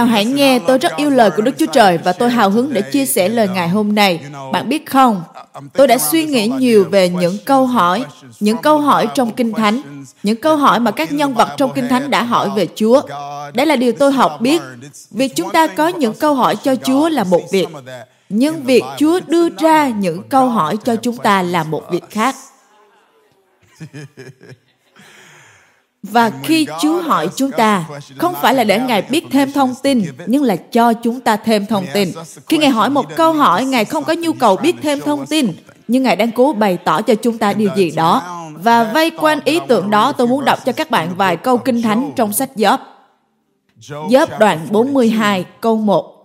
Nào hãy nghe, tôi rất yêu lời của Đức Chúa Trời và tôi hào hứng để chia sẻ lời Ngài hôm nay. Bạn biết không, tôi đã suy nghĩ nhiều về những câu hỏi, những câu hỏi trong Kinh Thánh, những câu hỏi mà các nhân vật trong Kinh Thánh đã hỏi về Chúa. Đây là điều tôi học biết. Việc chúng ta có những câu hỏi cho Chúa là một việc, nhưng việc Chúa đưa ra những câu hỏi cho chúng ta là một việc khác. Và khi Chúa hỏi chúng ta, không phải là để Ngài biết thêm thông tin, nhưng là cho chúng ta thêm thông tin. Khi Ngài hỏi một câu hỏi, Ngài không có nhu cầu biết thêm thông tin, nhưng Ngài đang cố bày tỏ cho chúng ta điều gì đó. Và vây quanh ý tưởng đó, tôi muốn đọc cho các bạn vài câu kinh thánh trong sách Gióp. Gióp đoạn 42, câu 1.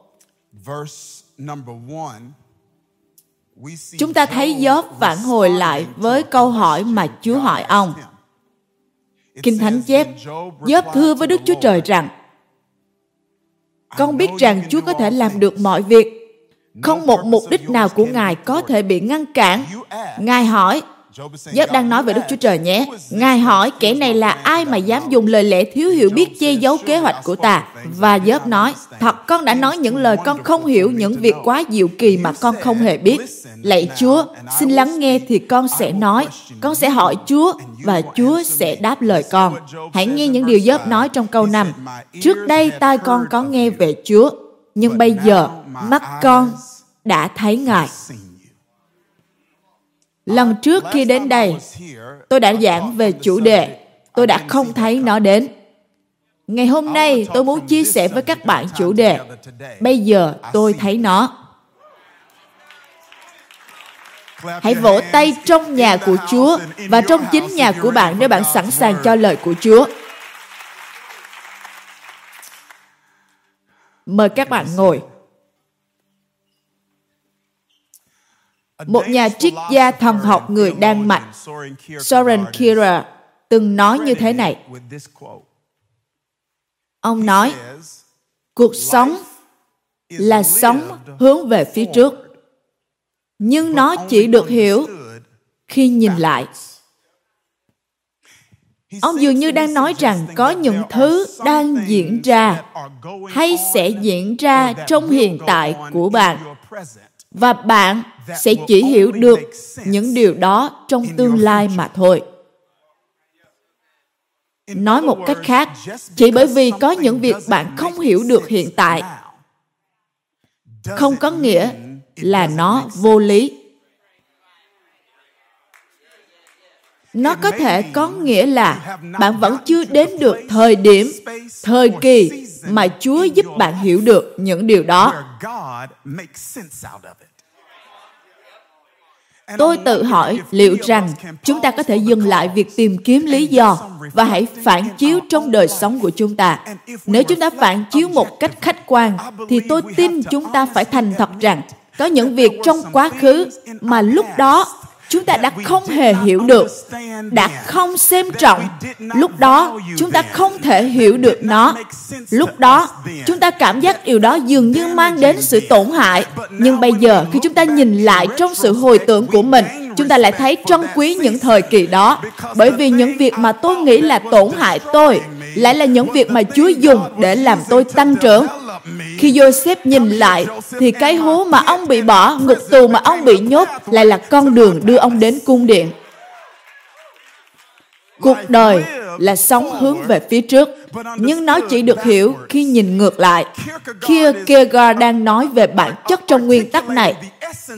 Chúng ta thấy Gióp phản hồi lại với câu hỏi mà Chúa hỏi ông. Kinh Thánh chép, Gióp thưa với Đức Chúa Trời rằng, con biết rằng Chúa có thể làm được mọi việc. Không một mục đích nào của Ngài có thể bị ngăn cản. Ngài hỏi, Gióp đang nói về Đức Chúa Trời nhé. Ngài hỏi kẻ này là ai mà dám dùng lời lẽ thiếu hiểu biết che giấu kế hoạch của ta. Và Gióp nói, thật con đã nói những lời con không hiểu, những việc quá diệu kỳ mà con không hề biết. Lạy Chúa, xin lắng nghe thì con sẽ nói. Con sẽ hỏi Chúa và Chúa sẽ đáp lời con. Hãy nghe những điều Gióp nói trong câu 5. Trước đây tai con có nghe về Chúa, nhưng bây giờ mắt con đã thấy Ngài. Lần trước khi đến đây, tôi đã giảng về chủ đề, tôi đã không thấy nó đến. Ngày hôm nay, tôi muốn chia sẻ với các bạn chủ đề. Bây giờ tôi thấy nó. Hãy vỗ tay trong nhà của Chúa và trong chính nhà của bạn nếu bạn sẵn sàng cho lời của Chúa. Mời các bạn ngồi. Một nhà triết gia thần học người Đan Mạch, Soren Kierkegaard, từng nói như thế này. Ông nói, cuộc sống là sống hướng về phía trước, nhưng nó chỉ được hiểu khi nhìn lại. Ông dường như đang nói rằng có những thứ đang diễn ra hay sẽ diễn ra trong hiện tại của bạn và bạn sẽ chỉ hiểu được những điều đó trong tương lai mà thôi. Nói một cách khác chỉ bởi vì có những việc bạn không hiểu được hiện tại không có nghĩa là nó vô lý. Nó có thể có nghĩa là bạn vẫn chưa đến được thời điểm thời kỳ mà chúa giúp bạn hiểu được những điều đó. Tôi tự hỏi liệu rằng chúng ta có thể dừng lại việc tìm kiếm lý do và hãy phản chiếu trong đời sống của chúng ta. Nếu chúng ta phản chiếu một cách khách quan thì tôi tin chúng ta phải thành thật rằng có những việc trong quá khứ mà lúc đó chúng ta đã không hề hiểu được đã không xem trọng. lúc đó chúng ta không thể hiểu được nó. lúc đó chúng ta cảm giác điều đó dường như mang đến sự tổn hại. Nhưng bây giờ khi chúng ta nhìn lại trong sự hồi tưởng của mình chúng ta lại thấy trân quý những thời kỳ đó. Bởi vì những việc mà tôi nghĩ là tổn hại tôi lại là những việc mà Chúa dùng để làm tôi tăng trưởng. Khi Joseph nhìn lại, thì cái hố mà ông bị bỏ, ngục tù mà ông bị nhốt lại là con đường đưa ông đến cung điện. Cuộc đời là sống hướng về phía trước, nhưng nó chỉ được hiểu khi nhìn ngược lại. Khi Kierkegaard đang nói về bản chất trong nguyên tắc này,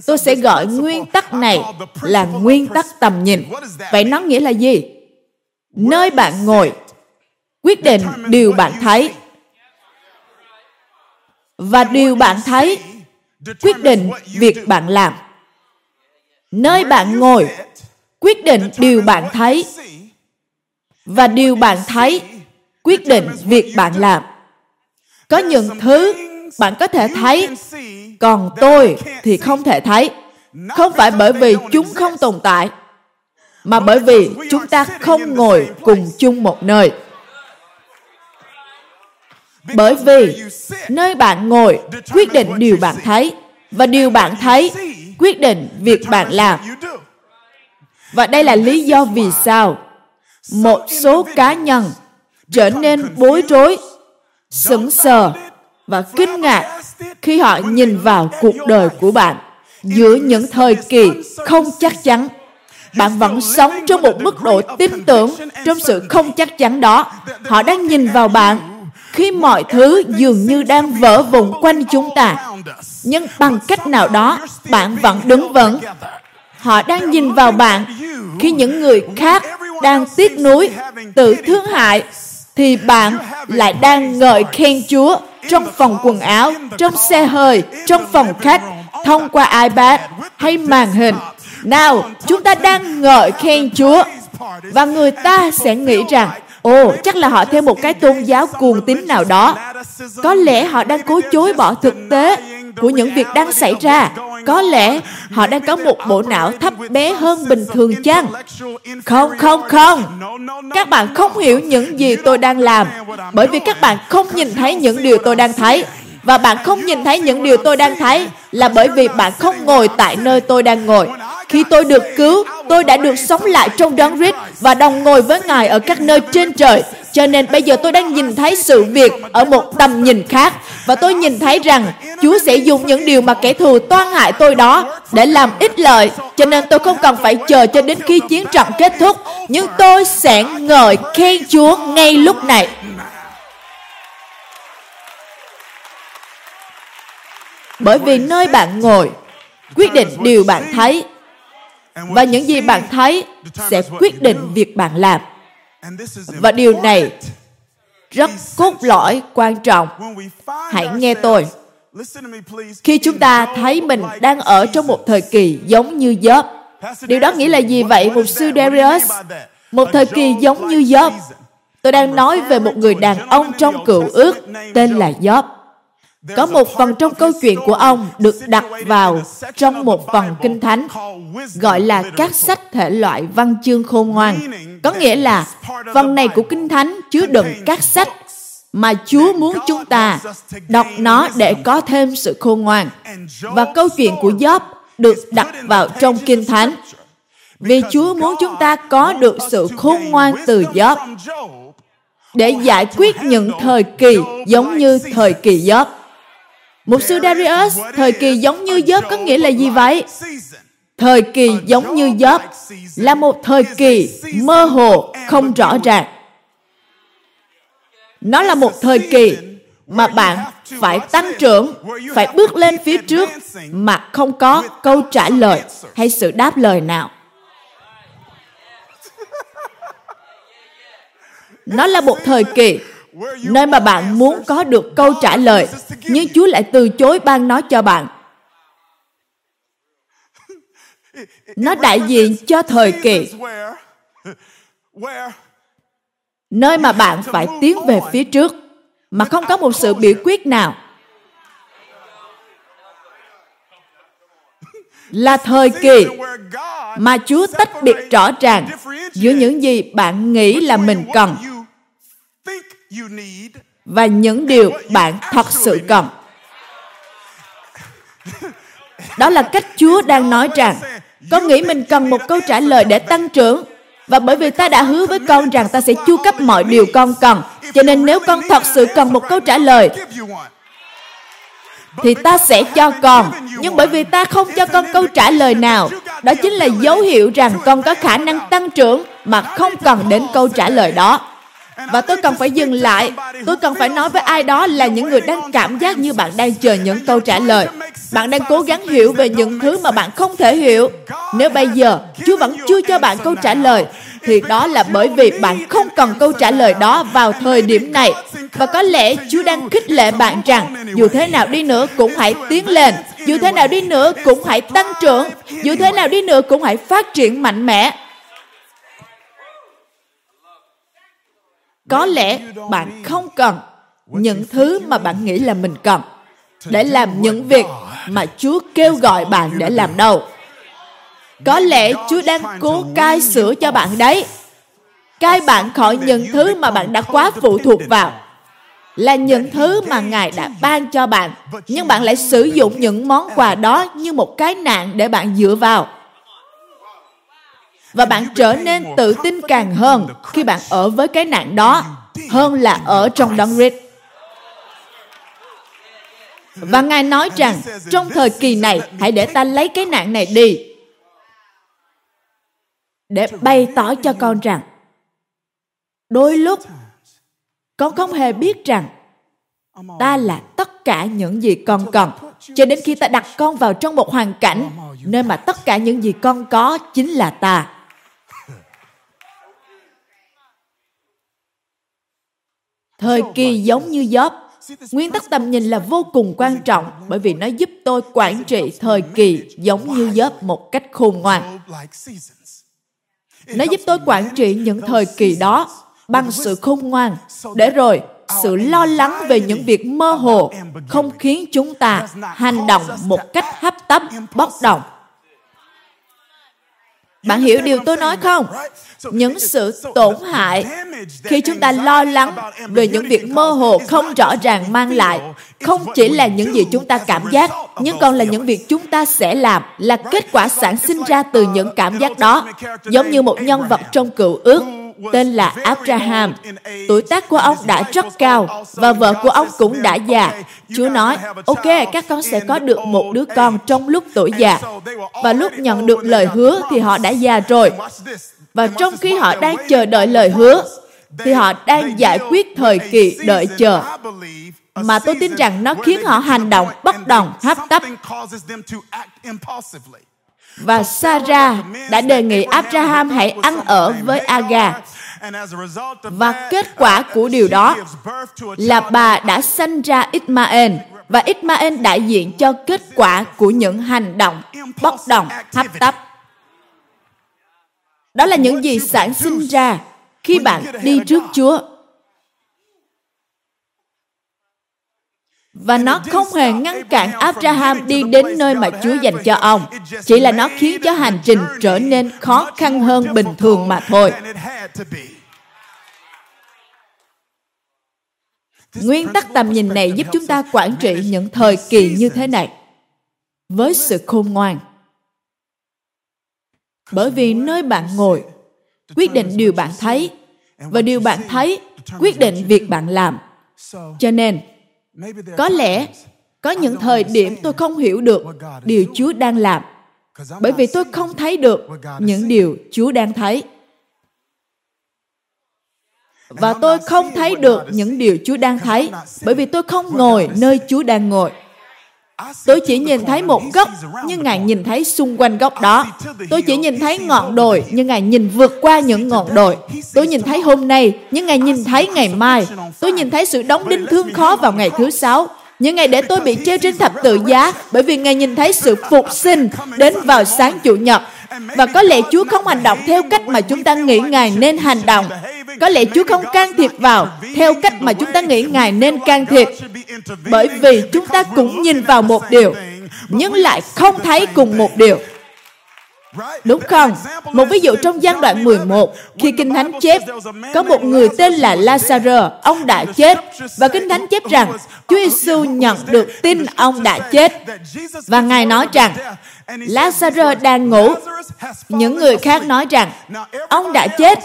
tôi sẽ gọi nguyên tắc này là nguyên tắc tầm nhìn. Vậy nó nghĩa là gì? Nơi bạn ngồi quyết định điều bạn thấy. Và điều bạn thấy. Quyết định việc bạn làm. Nơi bạn ngồi, quyết định điều bạn thấy. Và điều bạn thấy, quyết định việc bạn làm. Có những thứ bạn có thể thấy, còn tôi thì không thể thấy. Không phải bởi vì chúng không tồn tại, mà bởi vì chúng ta không ngồi cùng chung một nơi bởi vì nơi bạn ngồi quyết định điều bạn thấy. Và điều bạn thấy quyết định việc bạn làm. và đây là lý do vì sao một số cá nhân trở nên bối rối sững sờ và kinh ngạc khi họ nhìn vào cuộc đời của bạn giữa những thời kỳ không chắc chắn. bạn vẫn sống trong một mức độ tin tưởng trong sự không chắc chắn đó. họ đang nhìn vào bạn khi mọi thứ dường như đang vỡ vụn quanh chúng ta. Nhưng bằng cách nào đó, bạn vẫn đứng vững. Họ đang nhìn vào bạn. Khi những người khác đang tiếc nuối, tự thương hại, thì bạn lại đang ngợi khen chúa trong phòng quần áo, trong xe hơi, trong phòng khách, thông qua ipad hay màn hình. Nào, chúng ta đang ngợi khen chúa và người ta sẽ nghĩ rằng Ồ, chắc là họ theo một cái tôn giáo cuồng tín nào đó. Có lẽ họ đang cố chối bỏ thực tế của những việc đang xảy ra. Có lẽ họ đang có một bộ não thấp bé hơn bình thường chăng? Không, không, không. Các bạn không hiểu những gì tôi đang làm bởi vì các bạn không nhìn thấy những điều tôi đang thấy. Và bạn không nhìn thấy những điều tôi đang thấy là bởi vì bạn không ngồi tại nơi tôi đang ngồi. Khi tôi được cứu, tôi đã được sống lại trong đấng Christ và đồng ngồi với Ngài ở các nơi trên trời. Cho nên bây giờ tôi đang nhìn thấy sự việc ở một tầm nhìn khác và tôi nhìn thấy rằng Chúa sẽ dùng những điều mà kẻ thù toan hại tôi đó để làm ích lợi. Cho nên tôi không cần phải chờ cho đến khi chiến trận kết thúc, nhưng tôi sẽ ngợi khen Chúa ngay lúc này. Bởi vì nơi bạn ngồi quyết định điều bạn thấy và những gì bạn thấy sẽ quyết định việc bạn làm. Và điều này rất cốt lõi, quan trọng. Hãy nghe tôi. Khi chúng ta thấy mình đang ở trong một thời kỳ giống như Job, điều đó nghĩa là gì vậy mục sư Darius? Một thời kỳ giống như Job. Tôi đang nói về một người đàn ông trong cựu ước tên là Job có một phần trong câu chuyện của ông được đặt vào trong một phần kinh thánh gọi là các sách thể loại văn chương khôn ngoan. Có nghĩa là phần này của kinh thánh chứa đựng các sách mà Chúa muốn chúng ta đọc nó để có thêm sự khôn ngoan. Và câu chuyện của Job được đặt vào trong kinh thánh vì Chúa muốn chúng ta có được sự khôn ngoan từ Job để giải quyết những thời kỳ giống như thời kỳ Job. Mục sư Darius, thời kỳ giống như Job có nghĩa là gì vậy? Thời kỳ giống như Job là một thời kỳ mơ hồ, không rõ ràng. Nó là một thời kỳ mà bạn phải tăng trưởng, phải bước lên phía trước mà không có câu trả lời hay sự đáp lời nào. Nó là một thời kỳ nơi mà bạn muốn có được câu trả lời nhưng chúa lại từ chối ban nó cho bạn. Nó đại diện cho thời kỳ. nơi mà bạn phải tiến về phía trước mà không có một sự biểu quyết nào. Là thời kỳ mà Chúa tách biệt rõ ràng giữa những gì bạn nghĩ là mình cần và những điều bạn thật sự cần. Đó là cách Chúa đang nói rằng con nghĩ mình cần một câu trả lời để tăng trưởng? Và bởi vì ta đã hứa với con rằng ta sẽ chu cấp mọi điều con cần cho nên nếu con thật sự cần một câu trả lời thì ta sẽ cho con. nhưng bởi vì ta không cho con câu trả lời nào đó chính là dấu hiệu rằng con có khả năng tăng trưởng mà không cần đến câu trả lời đó và tôi cần phải dừng lại. tôi cần phải nói với ai đó là những người đang cảm giác như bạn đang chờ những câu trả lời. Bạn đang cố gắng hiểu về những thứ mà bạn không thể hiểu. Nếu bây giờ chúa vẫn chưa cho bạn câu trả lời thì đó là bởi vì bạn không cần câu trả lời đó vào thời điểm này. Và có lẽ chúa đang khích lệ bạn rằng dù thế nào đi nữa cũng hãy tiến lên. dù thế nào đi nữa cũng hãy tăng trưởng. dù thế nào đi nữa cũng hãy phát triển mạnh mẽ có lẽ bạn không cần những thứ mà bạn nghĩ là mình cần để làm những việc mà chúa kêu gọi bạn để làm đâu. Có lẽ chúa đang cố cai sửa cho bạn đấy. Cai bạn khỏi những thứ mà bạn đã quá phụ thuộc vào, là những thứ mà ngài đã ban cho bạn, nhưng bạn lại sử dụng những món quà đó như một cái nạn để bạn dựa vào và bạn trở nên tự tin càng hơn khi bạn ở với cái nạn đó hơn là ở trong đấng Christ. Và Ngài nói rằng, trong thời kỳ này, hãy để ta lấy cái nạn này đi. Để bày tỏ cho con rằng, đôi lúc, con không hề biết rằng ta là tất cả những gì con cần cho đến khi ta đặt con vào trong một hoàn cảnh nơi mà tất cả những gì con có chính là ta thời kỳ giống như gióp nguyên tắc tầm nhìn là vô cùng quan trọng bởi vì nó giúp tôi quản trị thời kỳ giống như gióp một cách khôn ngoan. nó giúp tôi quản trị những thời kỳ đó bằng sự khôn ngoan. Để rồi sự lo lắng về những việc mơ hồ không khiến chúng ta hành động một cách hấp tấp bốc đồng bạn hiểu điều tôi nói không? Những sự tổn hại khi chúng ta lo lắng về những việc mơ hồ không rõ ràng mang lại không chỉ là những gì chúng ta cảm giác, nhưng còn là những việc chúng ta sẽ làm, là kết quả sản sinh ra từ những cảm giác đó, giống như một nhân vật trong cựu ước tên là Abraham. Tuổi tác của ông đã rất cao và vợ của ông cũng đã già. Chúa nói, ok, các con sẽ có được một đứa con trong lúc tuổi già. Và lúc nhận được lời hứa thì họ đã già rồi. Và trong khi họ đang chờ đợi lời hứa, thì họ đang giải quyết thời kỳ đợi chờ mà tôi tin rằng nó khiến họ hành động bất đồng, hấp tấp. Và Sarah đã đề nghị Abraham hãy ăn ở với Agar. Và kết quả của điều đó là bà đã sanh ra Ismael và Ismael đại diện cho kết quả của những hành động bốc đồng, hấp tấp. Đó là những gì sản sinh ra khi bạn đi trước Chúa. Và nó không hề ngăn cản Abraham đi đến nơi mà Chúa dành cho ông. Chỉ là nó khiến cho hành trình trở nên khó khăn hơn bình thường mà thôi. Nguyên tắc tầm nhìn này giúp chúng ta quản trị những thời kỳ như thế này với sự khôn ngoan. Bởi vì nơi bạn ngồi quyết định điều bạn thấy và điều bạn thấy quyết định việc bạn làm. Cho nên, có lẽ có những thời điểm tôi không hiểu được điều Chúa đang làm. Bởi vì tôi không thấy được những điều Chúa đang thấy. Và tôi không thấy được những điều Chúa đang thấy. bởi vì tôi không ngồi nơi Chúa đang ngồi. Tôi chỉ nhìn thấy một góc, nhưng Ngài nhìn thấy xung quanh góc đó. Tôi chỉ nhìn thấy ngọn đồi, nhưng Ngài nhìn vượt qua những ngọn đồi. Tôi nhìn thấy hôm nay, nhưng Ngài nhìn thấy ngày mai. Tôi nhìn thấy sự đóng đinh thương khó vào ngày thứ sáu. Nhưng Ngài để tôi bị treo trên thập tự giá bởi vì Ngài nhìn thấy sự phục sinh đến vào sáng Chủ nhật. Và có lẽ Chúa không hành động theo cách mà chúng ta nghĩ Ngài nên hành động. Có lẽ Chúa không can thiệp vào theo cách mà chúng ta nghĩ Ngài nên can thiệp. Bởi vì chúng ta cũng nhìn vào một điều, nhưng lại không thấy cùng một điều. Đúng không? Một ví dụ trong gian đoạn 11, khi Kinh Thánh chép, có một người tên là Lazaro, ông đã chết. Và Kinh Thánh chép rằng, Chúa Giêsu nhận được tin ông đã chết. Và Ngài nói rằng, Lazarus đang ngủ. Những người khác nói rằng ông đã chết,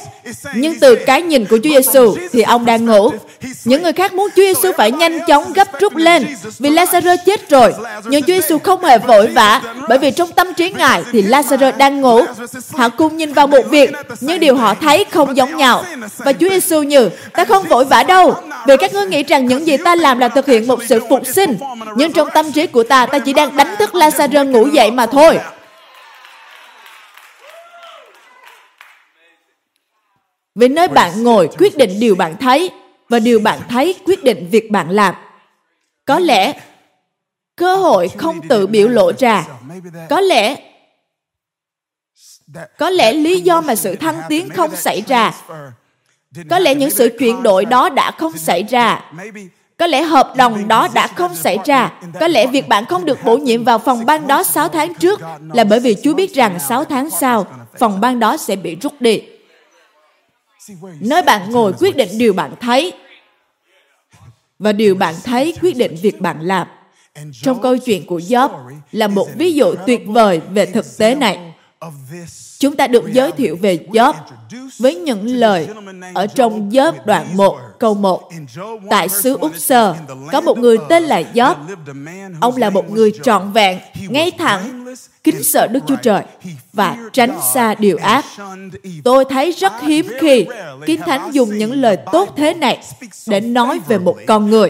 nhưng từ cái nhìn của Chúa Giêsu thì ông đang ngủ. Những người khác muốn Chúa Giêsu phải nhanh chóng gấp rút lên vì Lazarus chết rồi. Nhưng Chúa Giêsu không hề vội vã bởi vì trong tâm trí Ngài thì Lazarus đang ngủ. Họ cùng nhìn vào một việc nhưng điều họ thấy không giống nhau. Và Chúa Giêsu như ta không vội vã đâu vì các ngươi nghĩ rằng những gì ta làm là thực hiện một sự phục sinh. Nhưng trong tâm trí của ta, ta chỉ đang đánh thức Lazarus ngủ dậy mà thôi. Vì nơi bạn ngồi quyết định điều bạn thấy và điều bạn thấy quyết định việc bạn làm. Có lẽ cơ hội không tự biểu lộ ra. Có lẽ có lẽ lý do mà sự thăng tiến không xảy ra có lẽ những sự chuyển đổi đó đã không xảy ra có lẽ hợp đồng đó đã không xảy ra. Có lẽ việc bạn không được bổ nhiệm vào phòng ban đó 6 tháng trước là bởi vì Chúa biết rằng 6 tháng sau, phòng ban đó sẽ bị rút đi. Nơi bạn ngồi quyết định điều bạn thấy và điều bạn thấy quyết định việc bạn làm. Trong câu chuyện của Job là một ví dụ tuyệt vời về thực tế này. Chúng ta được giới thiệu về Job với những lời ở trong Job đoạn 1 câu 1. Tại xứ Úc Sơ, có một người tên là Job. Ông là một người trọn vẹn, ngay thẳng, kính sợ Đức Chúa Trời và tránh xa điều ác. Tôi thấy rất hiếm khi Kinh Thánh dùng những lời tốt thế này để nói về một con người.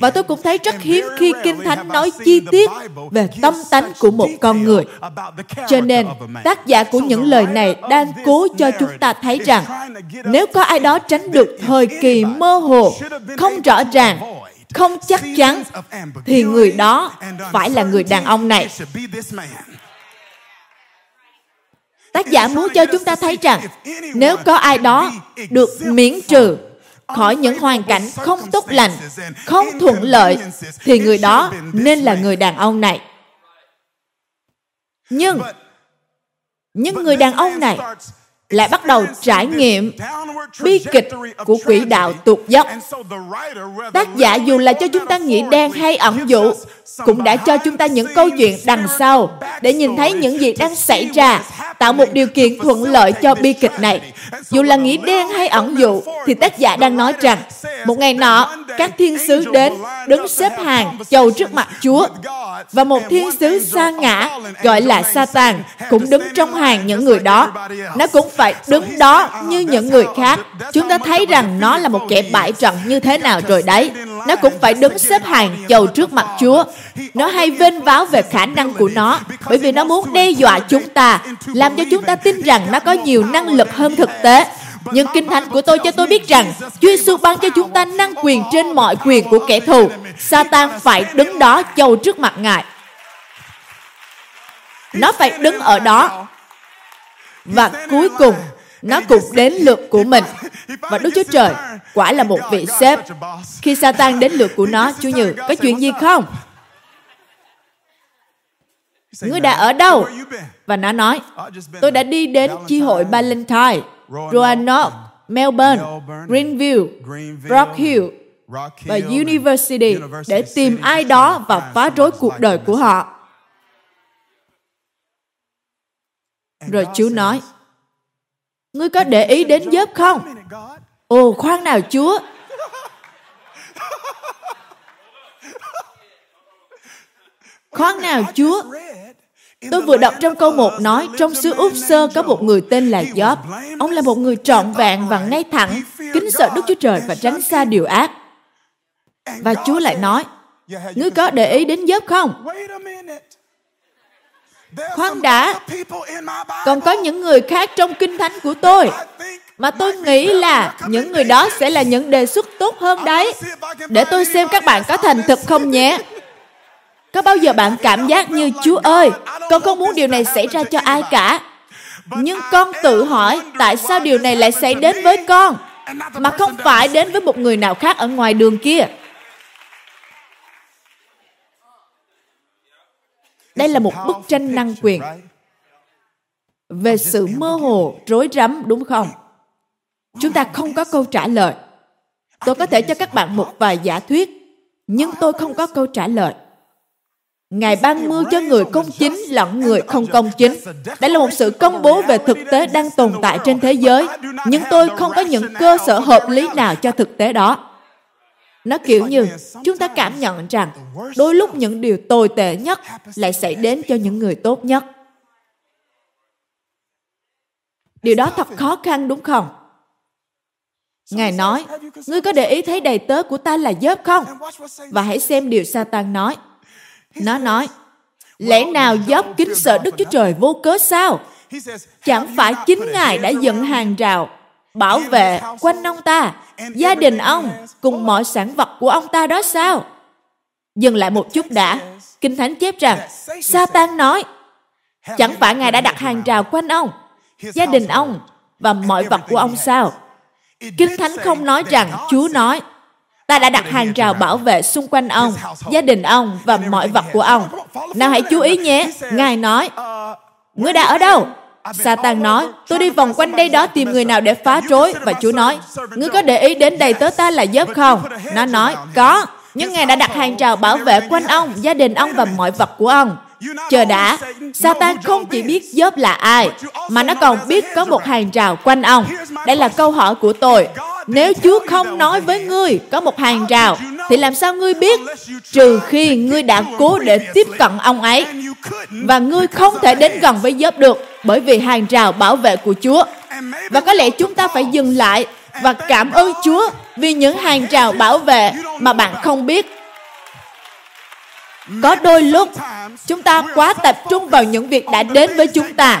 Và tôi cũng thấy rất hiếm khi Kinh Thánh nói chi tiết về tâm tánh của một con người. Cho nên, tác giả của những lời này đang cố cho chúng ta thấy rằng nếu có ai đó tránh được thời kỳ mơ hồ, không rõ ràng, không chắc chắn, thì người đó phải là người đàn ông này. Tác giả muốn cho chúng ta thấy rằng nếu có ai đó được miễn trừ khỏi những hoàn cảnh không tốt lành, không thuận lợi, thì người đó nên là người đàn ông này. Nhưng, nhưng người đàn ông này lại bắt đầu trải nghiệm bi kịch của quỹ đạo tuột dốc. Tác giả dù là cho chúng ta nghĩ đen hay ẩn dụ, cũng đã cho chúng ta những câu chuyện đằng sau để nhìn thấy những gì đang xảy ra, tạo một điều kiện thuận lợi cho bi kịch này. Dù là nghĩ đen hay ẩn dụ, thì tác giả đang nói rằng một ngày nọ, các thiên sứ đến đứng xếp hàng chầu trước mặt Chúa và một thiên sứ xa ngã gọi là Satan cũng đứng trong hàng những người đó. Nó cũng phải đứng đó như những người khác. Chúng ta thấy rằng nó là một kẻ bại trận như thế nào rồi đấy. Nó cũng phải đứng xếp hàng chầu trước mặt Chúa. Nó hay vênh váo về khả năng của nó bởi vì nó muốn đe dọa chúng ta, làm cho chúng ta tin rằng nó có nhiều năng lực hơn thực tế. Nhưng kinh thánh của tôi cho tôi biết rằng Chúa Giêsu ban cho chúng ta năng quyền trên mọi quyền của kẻ thù. Satan phải đứng đó chầu trước mặt Ngài. Nó phải đứng ở đó. Và cuối cùng, nó cũng đến lượt của mình. Và Đức Chúa Trời quả là một vị sếp. Khi Satan đến lượt của nó, Chúa Như, có chuyện gì không? Ngươi đã ở đâu? Và nó nói, tôi đã đi đến chi hội Valentine, Roanoke, Melbourne, Greenville, Rock Hill và University để tìm ai đó và phá rối cuộc đời của họ. Rồi Chúa nói, Ngươi có để ý đến Job không? Ồ, khoan nào Chúa. Khoan nào Chúa. Tôi vừa đọc trong câu 1 nói, trong xứ Úc Sơ có một người tên là Job. Ông là một người trọn vẹn và ngay thẳng, kính sợ Đức Chúa Trời và tránh xa điều ác. Và Chúa lại nói, Ngươi có để ý đến Job không? Khoan đã, còn có những người khác trong kinh thánh của tôi mà tôi nghĩ là những người đó sẽ là những đề xuất tốt hơn đấy. Để tôi xem các bạn có thành thực không nhé. Có bao giờ bạn cảm giác như Chúa ơi, con không muốn điều này xảy ra cho ai cả. Nhưng con tự hỏi tại sao điều này lại xảy đến với con mà không phải đến với một người nào khác ở ngoài đường kia. Đây là một bức tranh năng quyền về sự mơ hồ, rối rắm, đúng không? Chúng ta không có câu trả lời. Tôi có thể cho các bạn một vài giả thuyết, nhưng tôi không có câu trả lời. Ngài ban mưa cho người công chính lẫn người không công chính. Đây là một sự công bố về thực tế đang tồn tại trên thế giới, nhưng tôi không có những cơ sở hợp lý nào cho thực tế đó. Nó kiểu như chúng ta cảm nhận rằng đôi lúc những điều tồi tệ nhất lại xảy đến cho những người tốt nhất. Điều đó thật khó khăn đúng không? Ngài nói, ngươi có để ý thấy đầy tớ của ta là dớp không? Và hãy xem điều Satan nói. Nó nói, lẽ nào dớp kính sợ Đức Chúa Trời vô cớ sao? Chẳng phải chính Ngài đã dựng hàng rào, bảo vệ quanh ông ta, gia đình ông, cùng mọi sản vật của ông ta đó sao? Dừng lại một chút đã. Kinh Thánh chép rằng, Satan nói, chẳng phải Ngài đã đặt hàng rào quanh ông, gia đình ông và mọi vật của ông sao? Kinh Thánh không nói rằng Chúa nói, ta đã đặt hàng rào bảo vệ xung quanh ông, gia đình ông và mọi vật của ông. Nào hãy chú ý nhé, Ngài nói, ngươi đã ở đâu? Satan nói, tôi đi vòng quanh đây đó tìm người nào để phá rối. Và Chúa nói, ngươi có để ý đến đầy tớ ta là dớp không? Nó nói, có. Nhưng Ngài đã đặt hàng rào bảo vệ quanh ông, gia đình ông và mọi vật của ông. Chờ đã, Satan không chỉ biết Job là ai, mà nó còn biết có một hàng rào quanh ông. Đây là câu hỏi của tôi. Nếu Chúa không nói với ngươi có một hàng rào, thì làm sao ngươi biết? Trừ khi ngươi đã cố để tiếp cận ông ấy. Và ngươi không thể đến gần với Gióp được, bởi vì hàng rào bảo vệ của Chúa. Và có lẽ chúng ta phải dừng lại và cảm ơn Chúa vì những hàng rào bảo vệ mà bạn không biết có đôi lúc chúng ta quá tập trung vào những việc đã đến với chúng ta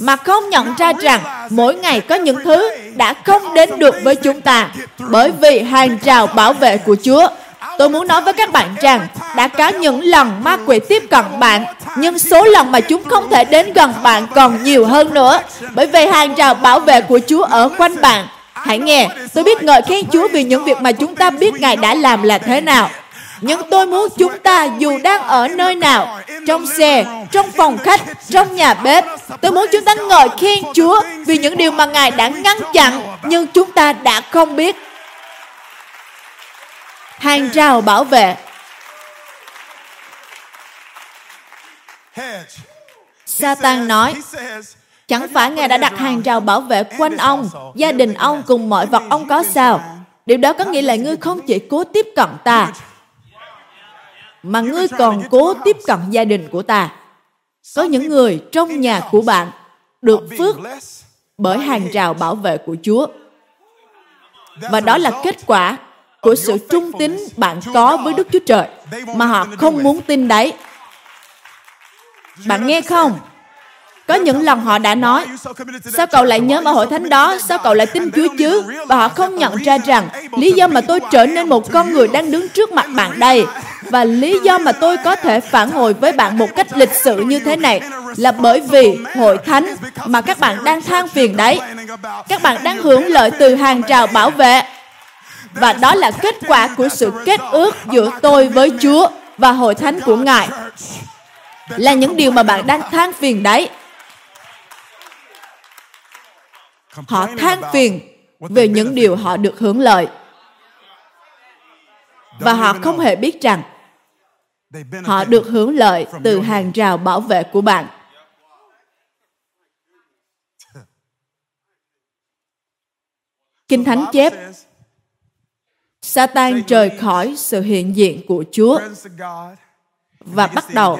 mà không nhận ra rằng mỗi ngày có những thứ đã không đến được với chúng ta bởi vì hàng rào bảo vệ của Chúa. Tôi muốn nói với các bạn rằng đã có những lần ma quỷ tiếp cận bạn nhưng số lần mà chúng không thể đến gần bạn còn nhiều hơn nữa bởi vì hàng rào bảo vệ của Chúa ở quanh bạn. Hãy nghe, tôi biết ngợi khen Chúa vì những việc mà chúng ta biết Ngài đã làm là thế nào nhưng tôi muốn chúng ta dù đang ở nơi nào, trong xe, trong phòng khách, trong nhà bếp, tôi muốn chúng ta ngợi khen Chúa vì những điều mà Ngài đã ngăn chặn nhưng chúng ta đã không biết. Hàng rào bảo vệ Satan nói, chẳng phải Ngài đã đặt hàng rào bảo vệ quanh ông, gia đình ông cùng mọi vật ông có sao? Điều đó có nghĩa là ngươi không chỉ cố tiếp cận ta, mà ngươi còn cố tiếp cận gia đình của ta. Có những người trong nhà của bạn được phước bởi hàng rào bảo vệ của Chúa. Và đó là kết quả của sự trung tín bạn có với Đức Chúa Trời mà họ không muốn tin đấy. Bạn nghe không? Có những lần họ đã nói, sao cậu lại nhớ ở hội thánh đó, sao cậu lại tin Chúa chứ? Và họ không nhận ra rằng, lý do mà tôi trở nên một con người đang đứng trước mặt bạn đây, và lý do mà tôi có thể phản hồi với bạn một cách lịch sự như thế này, là bởi vì hội thánh mà các bạn đang than phiền đấy, các bạn đang hưởng lợi từ hàng rào bảo vệ. Và đó là kết quả của sự kết ước giữa tôi với Chúa và hội thánh của Ngài. Là những điều mà bạn đang than phiền đấy. Họ than phiền về những điều họ được hưởng lợi. Và họ không hề biết rằng họ được hưởng lợi từ hàng rào bảo vệ của bạn. Kinh thánh chép Satan rời khỏi sự hiện diện của Chúa và bắt đầu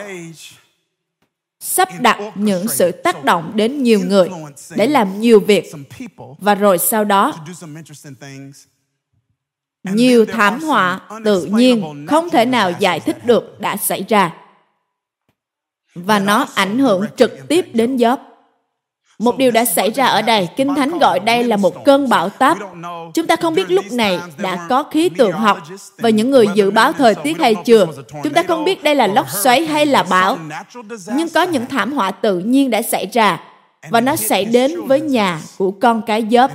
sắp đặt những sự tác động đến nhiều người để làm nhiều việc và rồi sau đó nhiều thảm họa tự nhiên không thể nào giải thích được đã xảy ra và nó ảnh hưởng trực tiếp đến Job. Một điều đã xảy ra ở đây, Kinh Thánh gọi đây là một cơn bão táp. Chúng ta không biết lúc này đã có khí tượng học và những người dự báo thời tiết hay chưa. Chúng ta không biết đây là lốc xoáy hay là bão. Nhưng có những thảm họa tự nhiên đã xảy ra và nó xảy đến với nhà của con cái Job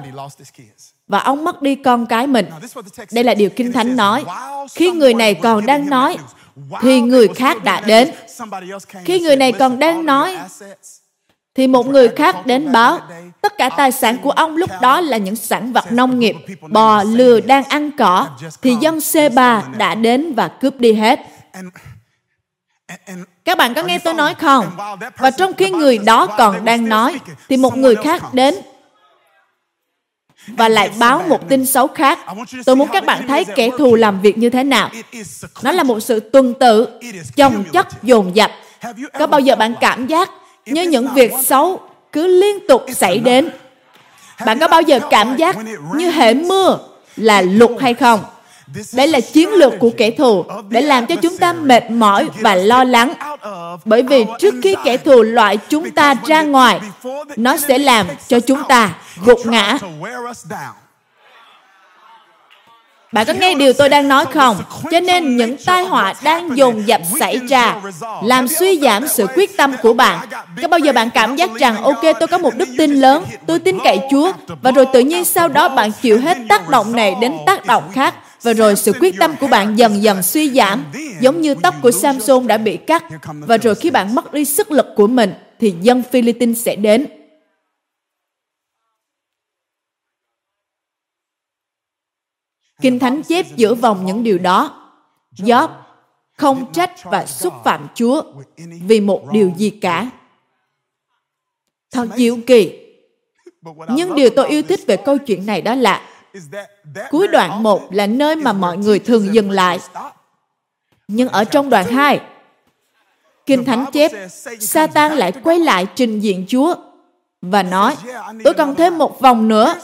và ông mất đi con cái mình. Đây là điều Kinh Thánh nói. Khi người này còn đang nói, thì người khác đã đến. Khi người này còn đang nói, thì một người khác đến báo tất cả tài sản của ông lúc đó là những sản vật nông nghiệp bò lừa đang ăn cỏ thì dân C3 đã đến và cướp đi hết. Các bạn có nghe tôi nói không? và trong khi người đó còn đang nói thì một người khác đến và lại báo một tin xấu khác. Tôi muốn các bạn thấy kẻ thù làm việc như thế nào. Nó là một sự tuần tự, chồng chất dồn dập. Có bao giờ bạn cảm giác như những việc xấu cứ liên tục xảy đến bạn có bao giờ cảm giác như hệ mưa là lục hay không đây là chiến lược của kẻ thù. để làm cho chúng ta mệt mỏi và lo lắng. bởi vì trước khi kẻ thù loại chúng ta ra ngoài nó sẽ làm cho chúng ta gục ngã. bạn có nghe điều tôi đang nói không? Cho nên những tai họa đang dồn dập xảy ra làm suy giảm sự quyết tâm của bạn. Có bao giờ bạn cảm giác rằng ok tôi có một đức tin lớn, tôi tin cậy Chúa. Và rồi tự nhiên sau đó bạn chịu hết tác động này đến tác động khác và rồi sự quyết tâm của bạn dần dần suy giảm, giống như tóc của Samson đã bị cắt và rồi khi bạn mất đi sức lực của mình, thì dân Philippines sẽ đến Kinh Thánh chép giữa vòng những điều đó. Job không trách và xúc phạm Chúa vì một điều gì cả. Thật diệu kỳ. Nhưng điều tôi yêu thích về câu chuyện này đó là Cuối đoạn 1 là nơi mà mọi người thường dừng lại. Nhưng ở trong đoạn 2, Kinh Thánh chép, Satan lại quay lại trình diện Chúa và nói, tôi cần thêm một vòng nữa.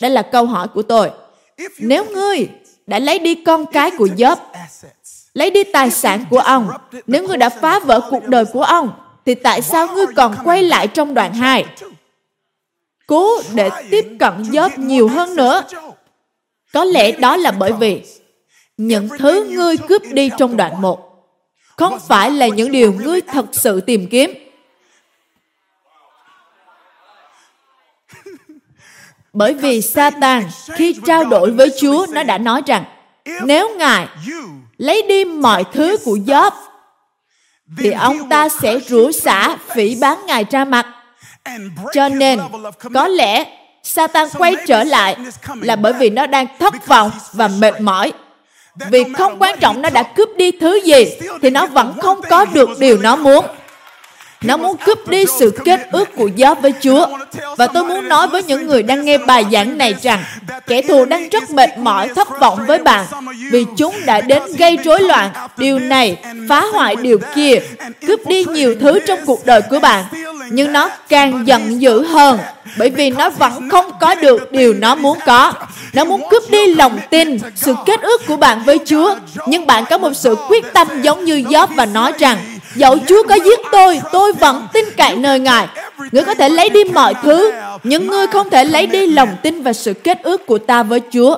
Đây là câu hỏi của tôi. Nếu ngươi đã lấy đi con cái của Job, lấy đi tài sản của ông, nếu ngươi đã phá vỡ cuộc đời của ông, thì tại sao ngươi còn quay lại trong đoạn 2? Cố để tiếp cận Job nhiều hơn nữa. Có lẽ đó là bởi vì những thứ ngươi cướp đi trong đoạn 1 không phải là những điều ngươi thật sự tìm kiếm. Bởi vì Satan khi trao đổi với Chúa nó đã nói rằng nếu Ngài lấy đi mọi thứ của Job thì ông ta sẽ rủa xả phỉ bán Ngài ra mặt. Cho nên, có lẽ Satan quay trở lại là bởi vì nó đang thất vọng và mệt mỏi. Vì không quan trọng nó đã cướp đi thứ gì thì nó vẫn không có được điều nó muốn. nó muốn cướp đi sự kết ước của Gió với Chúa. Và tôi muốn nói với những người đang nghe bài giảng này rằng kẻ thù đang rất mệt mỏi thất vọng với bạn vì chúng đã đến gây rối loạn. điều này, phá hoại điều kia, cướp đi nhiều thứ trong cuộc đời của bạn. Nhưng nó càng giận dữ hơn bởi vì nó vẫn không có được điều nó muốn có. Nó muốn cướp đi lòng tin, sự kết ước của bạn với Chúa. Nhưng bạn có một sự quyết tâm giống như Job và nói rằng Dẫu Chúa có giết tôi, tôi vẫn tin cậy nơi Ngài. Ngươi có thể lấy đi mọi thứ, nhưng ngươi không thể lấy đi lòng tin và sự kết ước của ta với Chúa.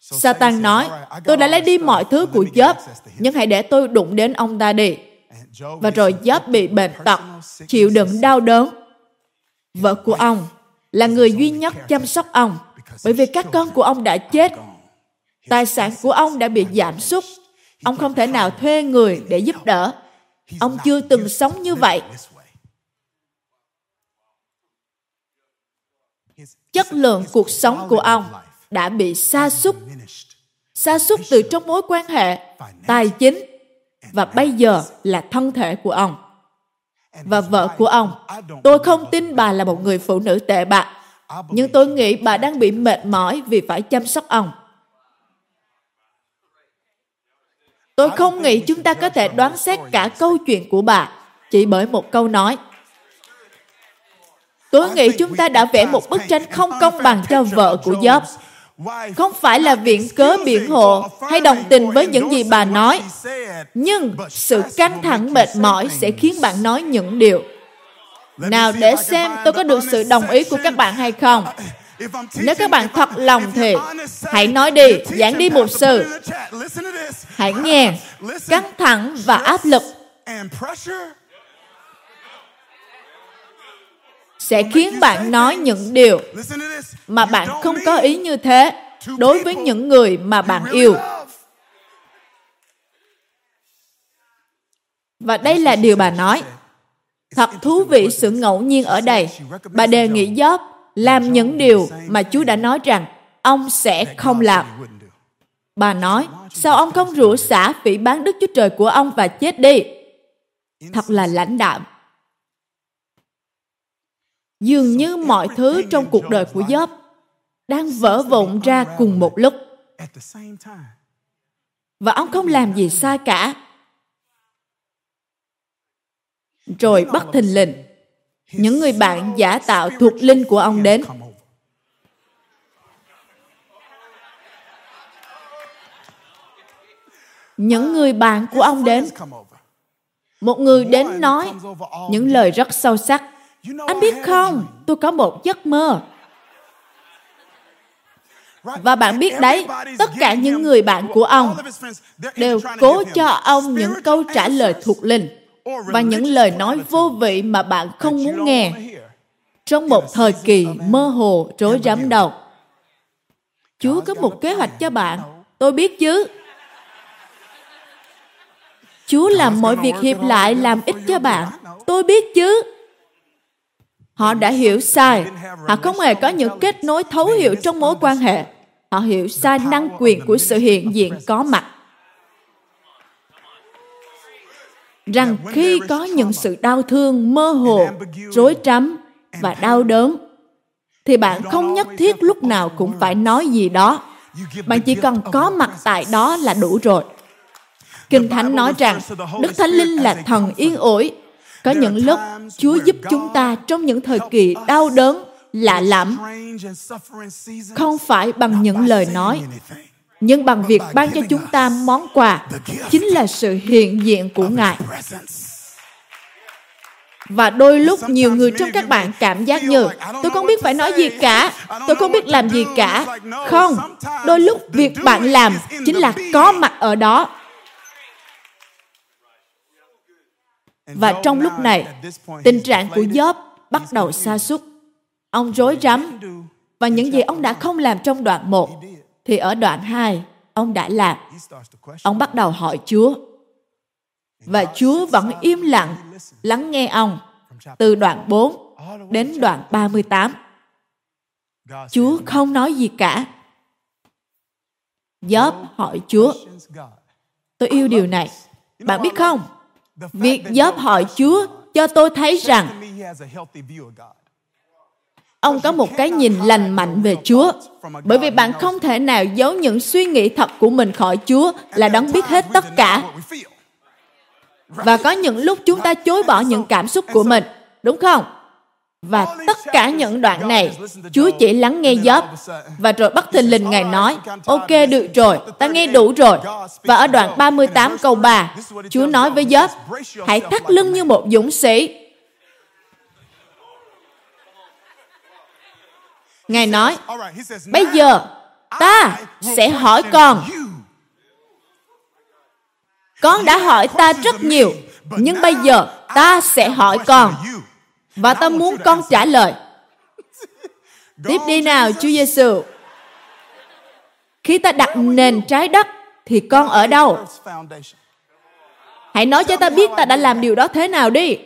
Satan nói, tôi đã lấy đi mọi thứ của Job, nhưng hãy để tôi đụng đến ông ta đi. Và rồi Job bị bệnh tật, chịu đựng đau đớn. Vợ của ông là người duy nhất chăm sóc ông, bởi vì các con của ông đã chết Tài sản của ông đã bị giảm sút. Ông không thể nào thuê người để giúp đỡ. Ông chưa từng sống như vậy. Chất lượng cuộc sống của ông đã bị sa sút. Sa sút từ trong mối quan hệ, tài chính và bây giờ là thân thể của ông. Và vợ của ông, tôi không tin bà là một người phụ nữ tệ bạc, nhưng tôi nghĩ bà đang bị mệt mỏi vì phải chăm sóc ông. Tôi không nghĩ chúng ta có thể đoán xét cả câu chuyện của bà chỉ bởi một câu nói. Tôi nghĩ chúng ta đã vẽ một bức tranh không công bằng cho vợ của Job. Không phải là viện cớ biện hộ hay đồng tình với những gì bà nói, nhưng sự căng thẳng mệt mỏi sẽ khiến bạn nói những điều. Nào để xem tôi có được sự đồng ý của các bạn hay không. Nếu các bạn thật lòng thì hãy nói đi, giảng đi một sự. Hãy nghe, căng thẳng và áp lực sẽ khiến bạn nói những điều mà bạn không có ý như thế đối với những người mà bạn yêu. Và đây là điều bà nói. Thật thú vị sự ngẫu nhiên ở đây. Bà đề nghị Job làm những điều mà Chúa đã nói rằng ông sẽ không làm. Bà nói, sao ông không rủa xả phỉ bán Đức Chúa Trời của ông và chết đi? Thật là lãnh đạm. Dường như mọi thứ trong cuộc đời của Job đang vỡ vụn ra cùng một lúc. Và ông không làm gì sai cả. Rồi bất thình lình, những người bạn giả tạo thuộc linh của ông đến. Những người bạn của ông đến. Một người đến nói những lời rất sâu sắc. Anh biết không, tôi có một giấc mơ. Và bạn biết đấy, tất cả những người bạn của ông đều cố cho ông những câu trả lời thuộc linh và những lời nói vô vị mà bạn không muốn nghe. trong một thời kỳ mơ hồ rối rắm đầu chúa có một kế hoạch cho bạn. tôi biết chứ. Chúa làm mọi việc hiệp lại làm ích cho bạn. Tôi biết chứ họ đã hiểu sai. Họ không hề có những kết nối thấu hiểu trong mối quan hệ. Họ hiểu sai năng quyền của sự hiện diện có mặt. Rằng khi có những sự đau thương, mơ hồ, rối rắm và đau đớn, thì bạn không nhất thiết lúc nào cũng phải nói gì đó. Bạn chỉ cần có mặt tại đó là đủ rồi. Kinh thánh nói rằng, đức thánh linh là thần yên ủi có những lúc chúa giúp chúng ta trong những thời kỳ đau đớn, lạ lẫm. Không phải bằng những lời nói, nhưng bằng việc ban cho chúng ta món quà chính là sự hiện diện của ngài. Và đôi lúc nhiều người trong các bạn cảm giác như, tôi không biết phải nói gì cả, tôi không biết làm gì cả. Không, đôi lúc việc bạn làm chính là có mặt ở đó. Và trong lúc này tình trạng của Job bắt đầu sa sút. ông rối rắm. và những gì ông đã không làm trong đoạn 1 thì ở đoạn 2 ông đã làm. Ông bắt đầu hỏi Chúa. Và Chúa vẫn im lặng lắng nghe ông từ đoạn 4 đến đoạn 38. Chúa không nói gì cả. Job hỏi Chúa. Tôi yêu điều này. Bạn biết không? Việc Job hỏi Chúa cho tôi thấy rằng ông có một cái nhìn lành mạnh về Chúa. Bởi vì bạn không thể nào giấu những suy nghĩ thật của mình khỏi Chúa là đấng biết hết tất cả. và có những lúc chúng ta chối bỏ những cảm xúc của mình. Đúng không và tất cả những đoạn này Chúa chỉ lắng nghe Job và rồi bất thình lình Ngài nói Ok được rồi, ta nghe đủ rồi. Và ở đoạn 38 câu 3 Chúa nói với Job Hãy thắt lưng như một dũng sĩ. Ngài nói Bây giờ ta sẽ hỏi con. con đã hỏi ta rất nhiều, nhưng bây giờ ta sẽ hỏi con. Và ta muốn con trả lời. Tiếp đi nào, Chúa Giêsu. Khi ta đặt nền trái đất, thì con ở đâu? Hãy nói cho ta biết ta đã làm điều đó thế nào đi.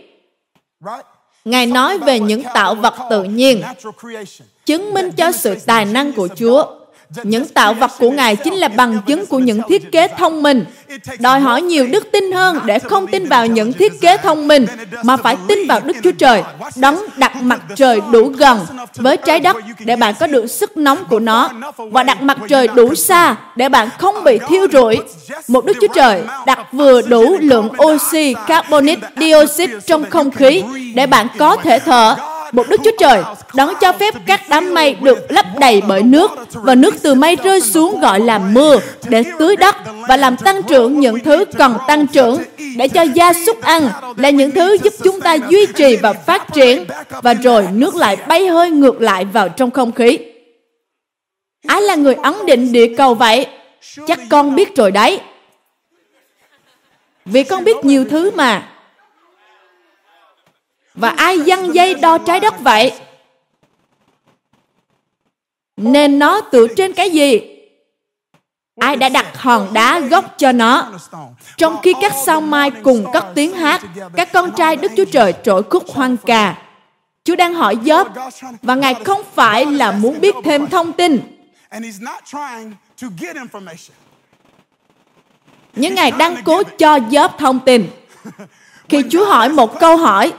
Ngài nói về những tạo vật tự nhiên, chứng minh cho sự tài năng của Chúa những tạo vật của Ngài chính là bằng chứng của những thiết kế thông minh. Đòi hỏi nhiều đức tin hơn để không tin vào những thiết kế thông minh, mà phải tin vào Đức Chúa Trời, đấng đặt mặt trời đủ gần với trái đất để bạn có được sức nóng của nó, và đặt mặt trời đủ xa để bạn không bị thiêu rụi. Một Đức Chúa Trời đặt vừa đủ lượng oxy carbonic dioxide trong không khí để bạn có thể thở một Đức Chúa Trời đón cho phép các đám mây được lấp đầy bởi nước và nước từ mây rơi xuống gọi là mưa để tưới đất và làm tăng trưởng những thứ cần tăng trưởng để cho gia súc ăn, là những thứ giúp chúng ta duy trì và phát triển và rồi nước lại bay hơi ngược lại vào trong không khí. Ai là người ấn định địa cầu vậy? Chắc con biết rồi đấy. Vì con biết nhiều thứ mà và ai dăng dây đo trái đất vậy? Nên nó tựa trên cái gì? Ai đã đặt hòn đá gốc cho nó? Trong khi các sao mai cùng cất tiếng hát, các con trai Đức Chúa Trời trỗi khúc hoang ca. Chúa đang hỏi dớp và Ngài không phải là muốn biết thêm thông tin. Nhưng Ngài đang cố cho dớp thông tin. Khi Chúa hỏi một câu hỏi,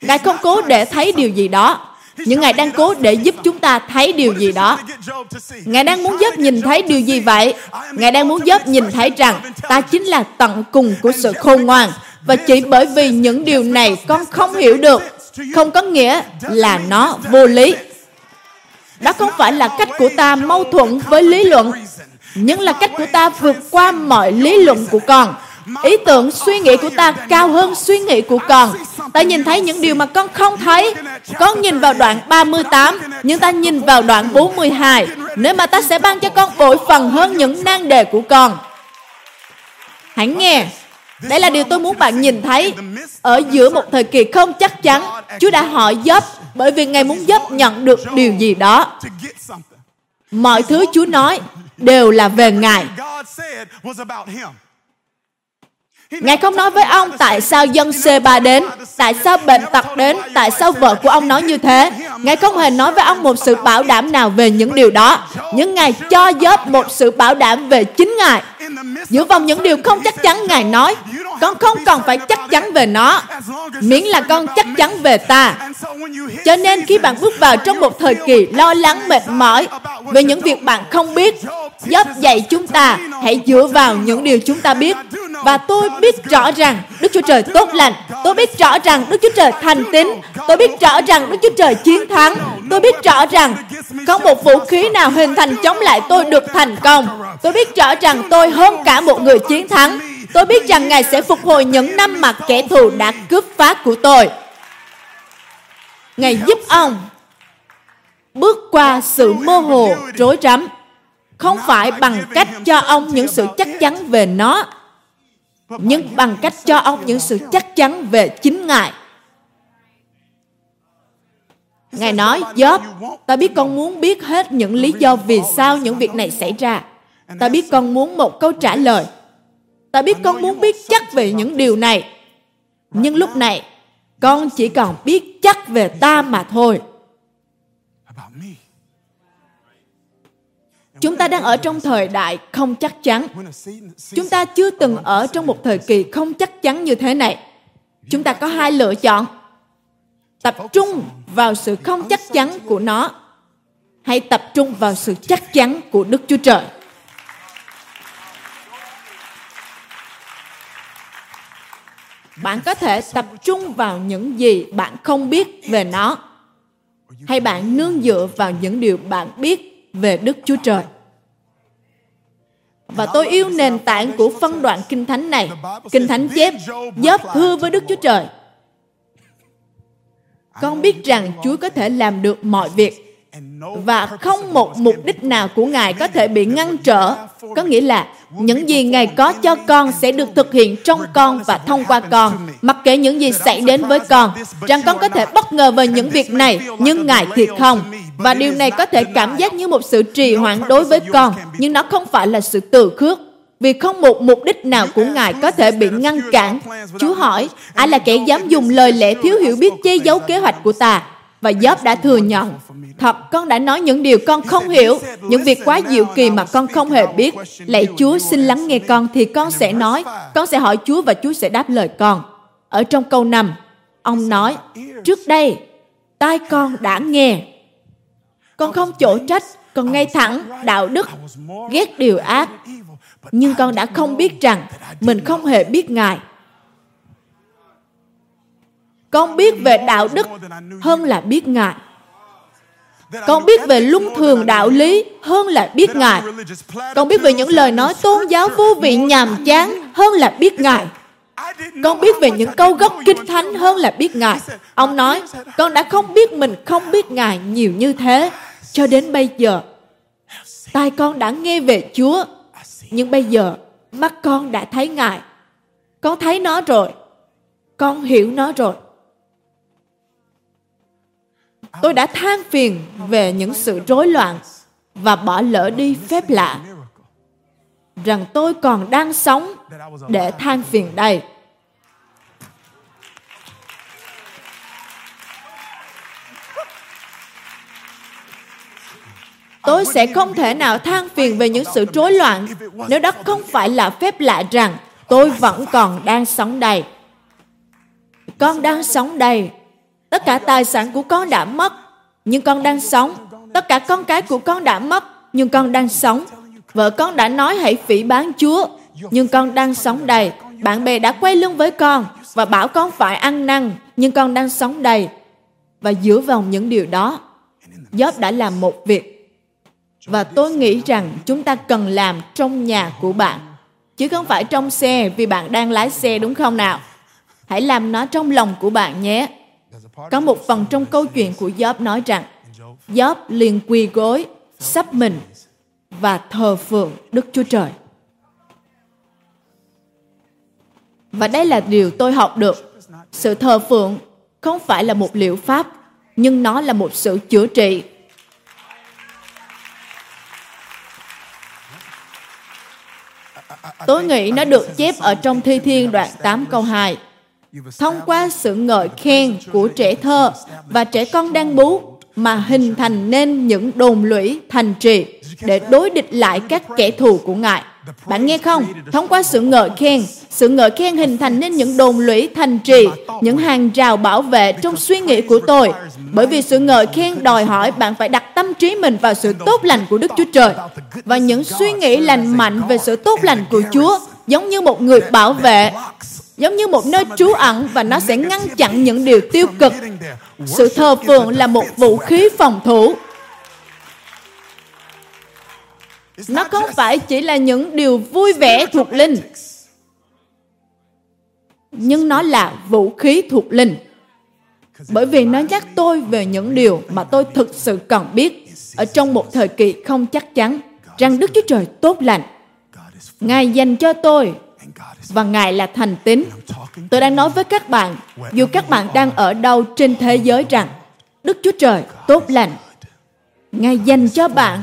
Ngài không cố để thấy điều gì đó, nhưng Ngài đang cố để giúp chúng ta thấy điều gì đó. Ngài đang muốn giúp nhìn thấy điều gì vậy? Ngài đang muốn giúp nhìn thấy rằng ta chính là tận cùng của sự khôn ngoan. Và chỉ bởi vì những điều này con không hiểu được, không có nghĩa là nó vô lý. Đó không phải là cách của ta mâu thuẫn với lý luận, nhưng là cách của ta vượt qua mọi lý luận của con Ý tưởng suy nghĩ của ta cao hơn suy nghĩ của con. Ta nhìn thấy những điều mà con không thấy. Con nhìn vào đoạn 38, nhưng ta nhìn vào đoạn 42. Nếu mà ta sẽ ban cho con bội phần hơn những nan đề của con. Hãy nghe, đây là điều tôi muốn bạn nhìn thấy. Ở giữa một thời kỳ không chắc chắn, Chúa đã hỏi Job bởi vì Ngài muốn Job nhận được điều gì đó. Mọi thứ Chúa nói đều là về Ngài. Ngài không nói với ông tại sao dân C3 đến, tại sao bệnh tật đến, tại sao vợ của ông nói như thế. Ngài không hề nói với ông một sự bảo đảm nào về những điều đó. Nhưng Ngài cho Job một sự bảo đảm về chính Ngài. Giữa vòng những điều không chắc chắn Ngài nói, con không còn phải chắc chắn về nó miễn là con chắc chắn về ta. Cho nên khi bạn bước vào trong một thời kỳ lo lắng mệt mỏi về những việc bạn không biết Gióp dạy chúng ta hãy dựa vào những điều chúng ta biết và tôi biết rõ rằng Đức Chúa Trời tốt lành. Tôi biết rõ rằng Đức Chúa Trời thành tín. Tôi biết rõ rằng Đức Chúa Trời chiến thắng. Tôi biết rõ rằng không một vũ khí nào hình thành chống lại tôi được thành công. Tôi biết rõ rằng tôi hơn cả một người chiến thắng. Tôi biết rằng Ngài sẽ phục hồi những năm mà kẻ thù đã cướp phá của tôi. Ngài giúp ông bước qua sự mơ hồ, rối rắm. Không phải bằng cách cho ông những sự chắc chắn về nó nhưng bằng cách cho ông những sự chắc chắn về chính ngài. Ngài nói, Job, ta biết con muốn biết hết những lý do vì sao những việc này xảy ra. Ta biết con muốn một câu trả lời. Ta biết con muốn biết chắc về những điều này. Nhưng lúc này, con chỉ còn biết chắc về ta mà thôi chúng ta đang ở trong thời đại không chắc chắn. Chúng ta chưa từng ở trong một thời kỳ không chắc chắn như thế này. Chúng ta có hai lựa chọn. Tập trung vào sự không chắc chắn của nó, hay tập trung vào sự chắc chắn của đức chúa trời. Bạn có thể tập trung vào những gì bạn không biết về nó, hay bạn nương dựa vào những điều bạn biết về đức chúa trời. Và tôi yêu nền tảng của phân đoạn kinh thánh này. Kinh thánh chép, gióp thưa với đức chúa trời. Con biết rằng chúa có thể làm được mọi việc và không một mục đích nào của ngài có thể bị ngăn trở. có nghĩa là những gì ngài có cho con sẽ được thực hiện trong con và thông qua con. mặc kệ những gì xảy đến với con rằng con có thể bất ngờ về những việc này? nhưng ngài thì không? và điều này có thể cảm giác như một sự trì hoãn đối với con nhưng nó không phải là sự từ khước. Vì không một mục đích nào của Ngài có thể bị ngăn cản. Chúa hỏi, ai là kẻ dám dùng lời lẽ thiếu hiểu biết che giấu kế hoạch của ta? Và Job đã thừa nhận, thật con đã nói những điều con không hiểu, những việc quá diệu kỳ mà con không hề biết. Lạy Chúa xin lắng nghe con thì con sẽ nói, con sẽ hỏi Chúa và Chúa sẽ đáp lời con. Ở trong câu 5, ông nói, trước đây, tai con đã nghe. Con không chỗ trách, con ngay thẳng, đạo đức, ghét điều ác. Nhưng con đã không biết rằng mình không hề biết Ngài con biết về đạo đức hơn là biết ngài. Con biết về luân thường đạo lý hơn là biết ngài. Con biết về những lời nói tôn giáo vô vị nhàm chán hơn là biết ngài. Con biết về những câu gốc kinh thánh hơn là biết ngài. Ông nói, con đã không biết mình không biết ngài nhiều như thế. Cho đến bây giờ, tai con đã nghe về chúa. Nhưng bây giờ, mắt con đã thấy ngài. Con thấy nó rồi. Con hiểu nó rồi tôi đã than phiền về những sự rối loạn và bỏ lỡ đi phép lạ. Rằng tôi còn đang sống để than phiền đây. Tôi sẽ không thể nào than phiền về những sự rối loạn nếu đó không phải là phép lạ rằng tôi vẫn còn đang sống đây. Con đang sống đây tất cả tài sản của con đã mất, nhưng con đang sống. Tất cả con cái của con đã mất, nhưng con đang sống. Vợ con đã nói hãy phỉ bán chúa, nhưng con đang sống đầy. Bạn bè đã quay lưng với con và bảo con phải ăn năn, nhưng con đang sống đầy. Và dựa vào những điều đó, Job đã làm một việc. Và tôi nghĩ rằng chúng ta cần làm trong nhà của bạn, chứ không phải trong xe vì bạn đang lái xe, đúng không nào? Hãy làm nó trong lòng của bạn nhé có một phần trong câu chuyện của Job nói rằng Job liền quỳ gối, sắp mình và thờ phượng Đức Chúa Trời. Và đây là điều tôi học được. Sự thờ phượng không phải là một liệu pháp, nhưng nó là một sự chữa trị. Tôi nghĩ nó được chép ở trong Thi Thiên đoạn 8 câu 2 thông qua sự ngợi khen của trẻ thơ và trẻ con đang bú mà hình thành nên những đồn lũy thành trì để đối địch lại các kẻ thù của Ngài. Bạn nghe không? Thông qua sự ngợi khen, sự ngợi khen hình thành nên những đồn lũy thành trì, những hàng rào bảo vệ trong suy nghĩ của tôi. Bởi vì sự ngợi khen đòi hỏi bạn phải đặt tâm trí mình vào sự tốt lành của Đức Chúa Trời. Và những suy nghĩ lành mạnh về sự tốt lành của Chúa giống như một người bảo vệ giống như một nơi trú ẩn và nó sẽ ngăn chặn những điều tiêu cực. Sự thờ phượng là một vũ khí phòng thủ. Nó không phải chỉ là những điều vui vẻ thuộc linh, nhưng nó là vũ khí thuộc linh. Bởi vì nó nhắc tôi về những điều mà tôi thực sự cần biết ở trong một thời kỳ không chắc chắn rằng Đức Chúa Trời tốt lành. Ngài dành cho tôi và Ngài là thành tín. Tôi đang nói với các bạn, dù các bạn đang ở đâu trên thế giới rằng Đức Chúa Trời tốt lành. Ngài dành cho bạn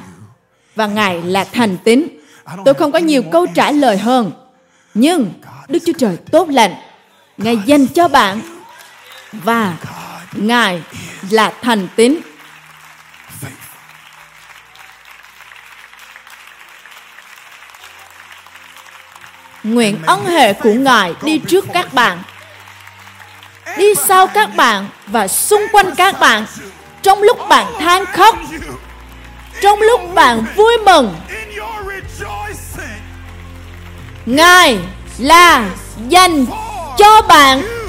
và Ngài là thành tín. Tôi không có nhiều câu trả lời hơn. Nhưng Đức Chúa Trời tốt lành. Ngài dành cho bạn và Ngài là thành tín. Nguyện ân hệ của Ngài đi trước các bạn, đi sau các bạn và xung quanh các bạn trong lúc bạn than khóc, trong lúc bạn vui mừng. Ngài là dành cho bạn